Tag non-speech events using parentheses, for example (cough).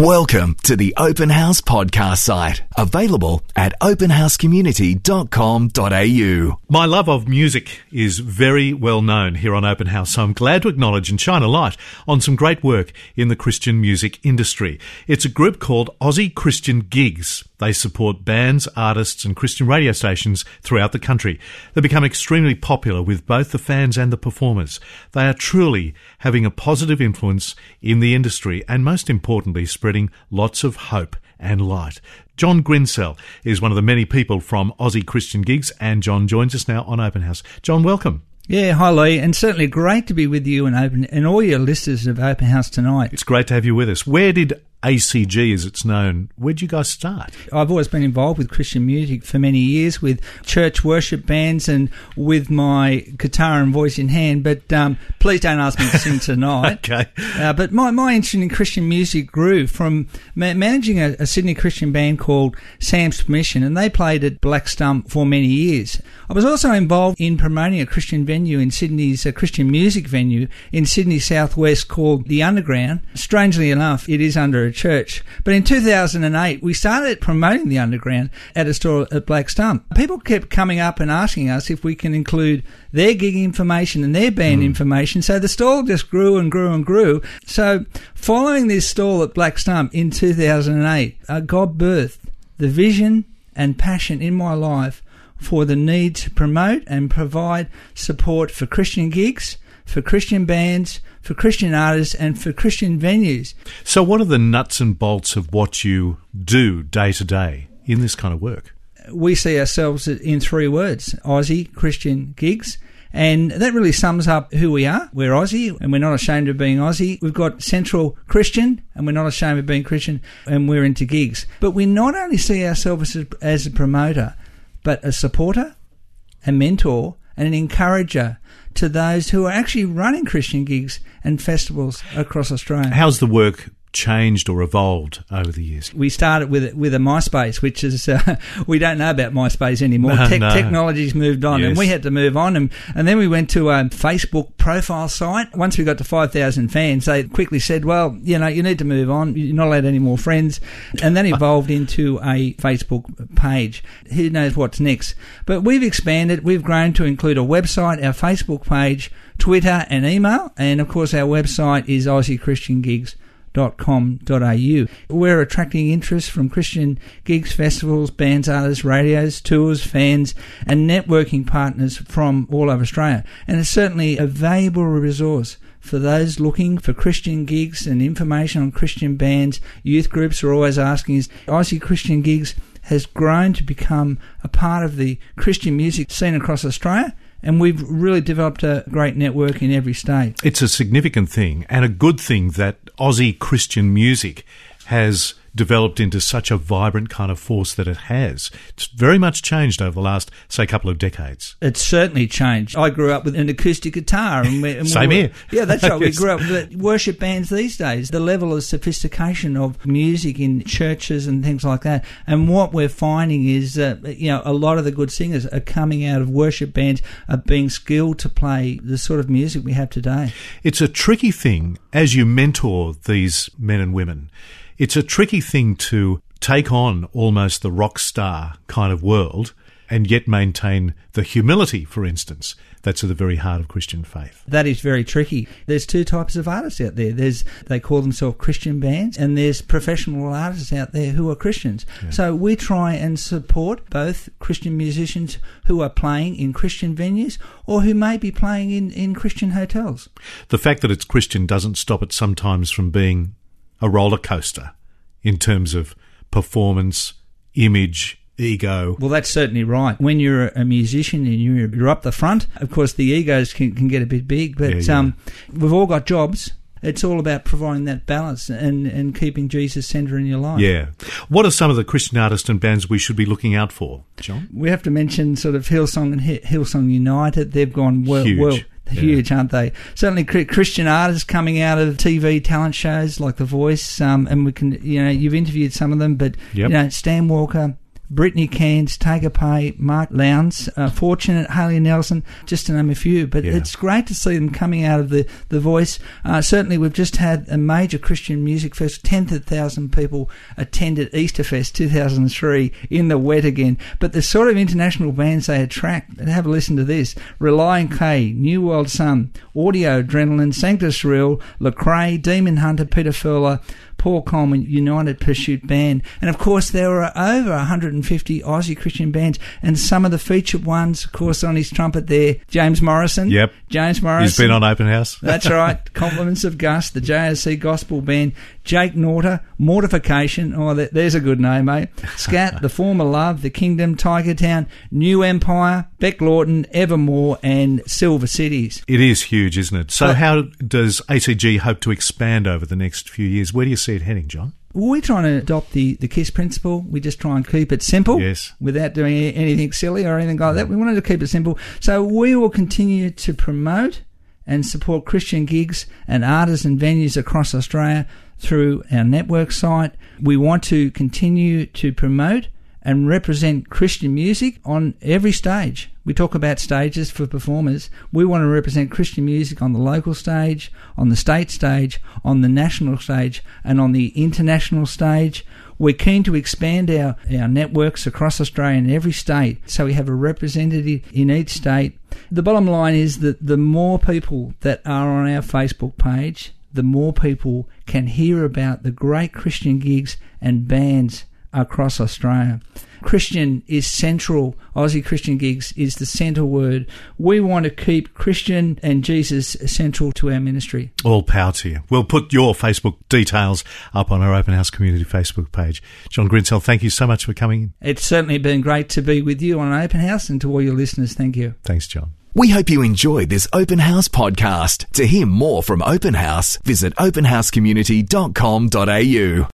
Welcome to the Open House podcast site, available at openhousecommunity.com.au. My love of music is very well known here on Open House, so I'm glad to acknowledge and shine a light on some great work in the Christian music industry. It's a group called Aussie Christian Gigs. They support bands, artists, and Christian radio stations throughout the country. They become extremely popular with both the fans and the performers. They are truly having a positive influence in the industry and, most importantly, spreading lots of hope and light. John Grinsell is one of the many people from Aussie Christian Gigs, and John joins us now on Open House. John, welcome. Yeah, hi Lee, and certainly great to be with you and open and all your listeners of Open House tonight. It's great to have you with us. Where did ACG, as it's known. Where'd you guys start? I've always been involved with Christian music for many years, with church worship bands and with my guitar and voice in hand. But um, please don't ask me to sing tonight. (laughs) okay. Uh, but my, my interest in Christian music grew from ma- managing a, a, Sydney Christian band called Sam's Permission, and they played at Black Stump for many years. I was also involved in promoting a Christian venue in Sydney's a Christian music venue in Sydney Southwest called The Underground. Strangely enough, it is under church. But in 2008, we started promoting the underground at a store at Black Stump. People kept coming up and asking us if we can include their gig information and their band mm. information. So the stall just grew and grew and grew. So following this stall at Black Stump in 2008, uh, God birthed the vision and passion in my life for the need to promote and provide support for Christian gigs, for Christian bands, for Christian artists and for Christian venues. So, what are the nuts and bolts of what you do day to day in this kind of work? We see ourselves in three words Aussie Christian gigs. And that really sums up who we are. We're Aussie and we're not ashamed of being Aussie. We've got Central Christian and we're not ashamed of being Christian and we're into gigs. But we not only see ourselves as, as a promoter, but a supporter, a mentor, and an encourager to those who are actually running Christian gigs and festivals across Australia. How's the work changed or evolved over the years? We started with with a MySpace, which is uh, (laughs) we don't know about MySpace anymore. No, Te- no. Technology's moved on, yes. and we had to move on, and, and then we went to a Facebook profile site. Once we got to five thousand fans, they quickly said, "Well, you know, you need to move on. You're not allowed any more friends," and then (laughs) evolved into a Facebook page. Who knows what's next? But we've expanded. We've grown to include a website, our Facebook page. Twitter and email, and of course our website is Aussie Christian Gigs com.au. We're attracting interest from Christian gigs, festivals, bands, artists, radios, tours, fans, and networking partners from all over Australia. And it's certainly a valuable resource for those looking for Christian gigs and information on Christian bands. Youth groups are always asking is Aussie Christian gigs has grown to become a part of the Christian music scene across Australia and we've really developed a great network in every state. It's a significant thing and a good thing that Aussie Christian music has developed into such a vibrant kind of force that it has. It's very much changed over the last, say, couple of decades. It's certainly changed. I grew up with an acoustic guitar. And we, and Same we were, here. (laughs) Yeah, that's right. We (laughs) grew up with worship bands these days. The level of sophistication of music in churches and things like that. And what we're finding is that, you know, a lot of the good singers are coming out of worship bands, are being skilled to play the sort of music we have today. It's a tricky thing as you mentor these men and women it's a tricky thing to take on almost the rock star kind of world and yet maintain the humility, for instance, that's at the very heart of Christian faith. That is very tricky. There's two types of artists out there. There's they call themselves Christian bands, and there's professional artists out there who are Christians. Yeah. So we try and support both Christian musicians who are playing in Christian venues or who may be playing in, in Christian hotels. The fact that it's Christian doesn't stop it sometimes from being a roller coaster in terms of performance, image, ego. Well, that's certainly right. When you're a musician and you're, you're up the front, of course, the egos can, can get a bit big, but yeah, yeah. Um, we've all got jobs. It's all about providing that balance and, and keeping Jesus centre in your life. Yeah. What are some of the Christian artists and bands we should be looking out for, John? We have to mention sort of Hillsong and Hillsong United. They've gone well, Huge. aren't they? Certainly, Christian artists coming out of TV talent shows like The Voice, um, and we can, you know, you've interviewed some of them, but yep. you know, Stan Walker, Brittany Cairns, Taker Pay, Mark Lowndes, uh, Fortunate, Haley Nelson, just to name a few. But yeah. it's great to see them coming out of the, the voice. Uh, certainly, we've just had a major Christian music fest. 10,000 people attended Easterfest 2003 in the wet again. But the sort of international bands they attract, have a listen to this Relient K, Newworldson, Audio Adrenaline, Sanctus Real, Lecrae, Demon Hunter, Peter Furler, Paul Colman United Pursuit Band. And of course, there were over 150 Aussie Christian bands, and some of the featured ones, of course, on his trumpet there, James Morrison. Yep. James Morrison. He's been on Open House. That's (laughs) right. Compliments of Gus, the JSC Gospel Band, Jake Norter, Mortification. Oh, there's a good name, mate. Scat, The Former Love, The Kingdom, Tiger Town, New Empire, Bec Laughton, Evermore, and Silver Cities. It is huge, isn't it? So, but, how does ACG hope to expand over the next few years? Where do you see it heading, John? We're trying to adopt the, the KISS principle. We just try and keep it simple. Yes. Without doing anything silly or anything like that. We wanted to keep it simple. So we will continue to promote and support Christian gigs and artists and venues across Australia through our network site. We want to continue to promote and represent Christian music on every stage. We talk about stages for performers. We want to represent Christian music on the local stage, on the state stage, on the national stage, and on the international stage. We're keen to expand our, our networks across Australia in every state so we have a representative in each state. The bottom line is that the more people that are on our Facebook page, the more people can hear about the great Christian gigs and bands across Australia. Christian is central. Aussie Christian Gigs is the centre word. We want to keep Christian and Jesus central to our ministry. All power to you. We'll put your Facebook details up on our Open House Community Facebook page. John Grinsell, thank you so much for coming It's certainly been great to be with you on Open House and to all your listeners. Thank you. Thanks, John. We hope you enjoyed this Open House podcast. To hear more from Open House, visit openhousecommunity.com.au.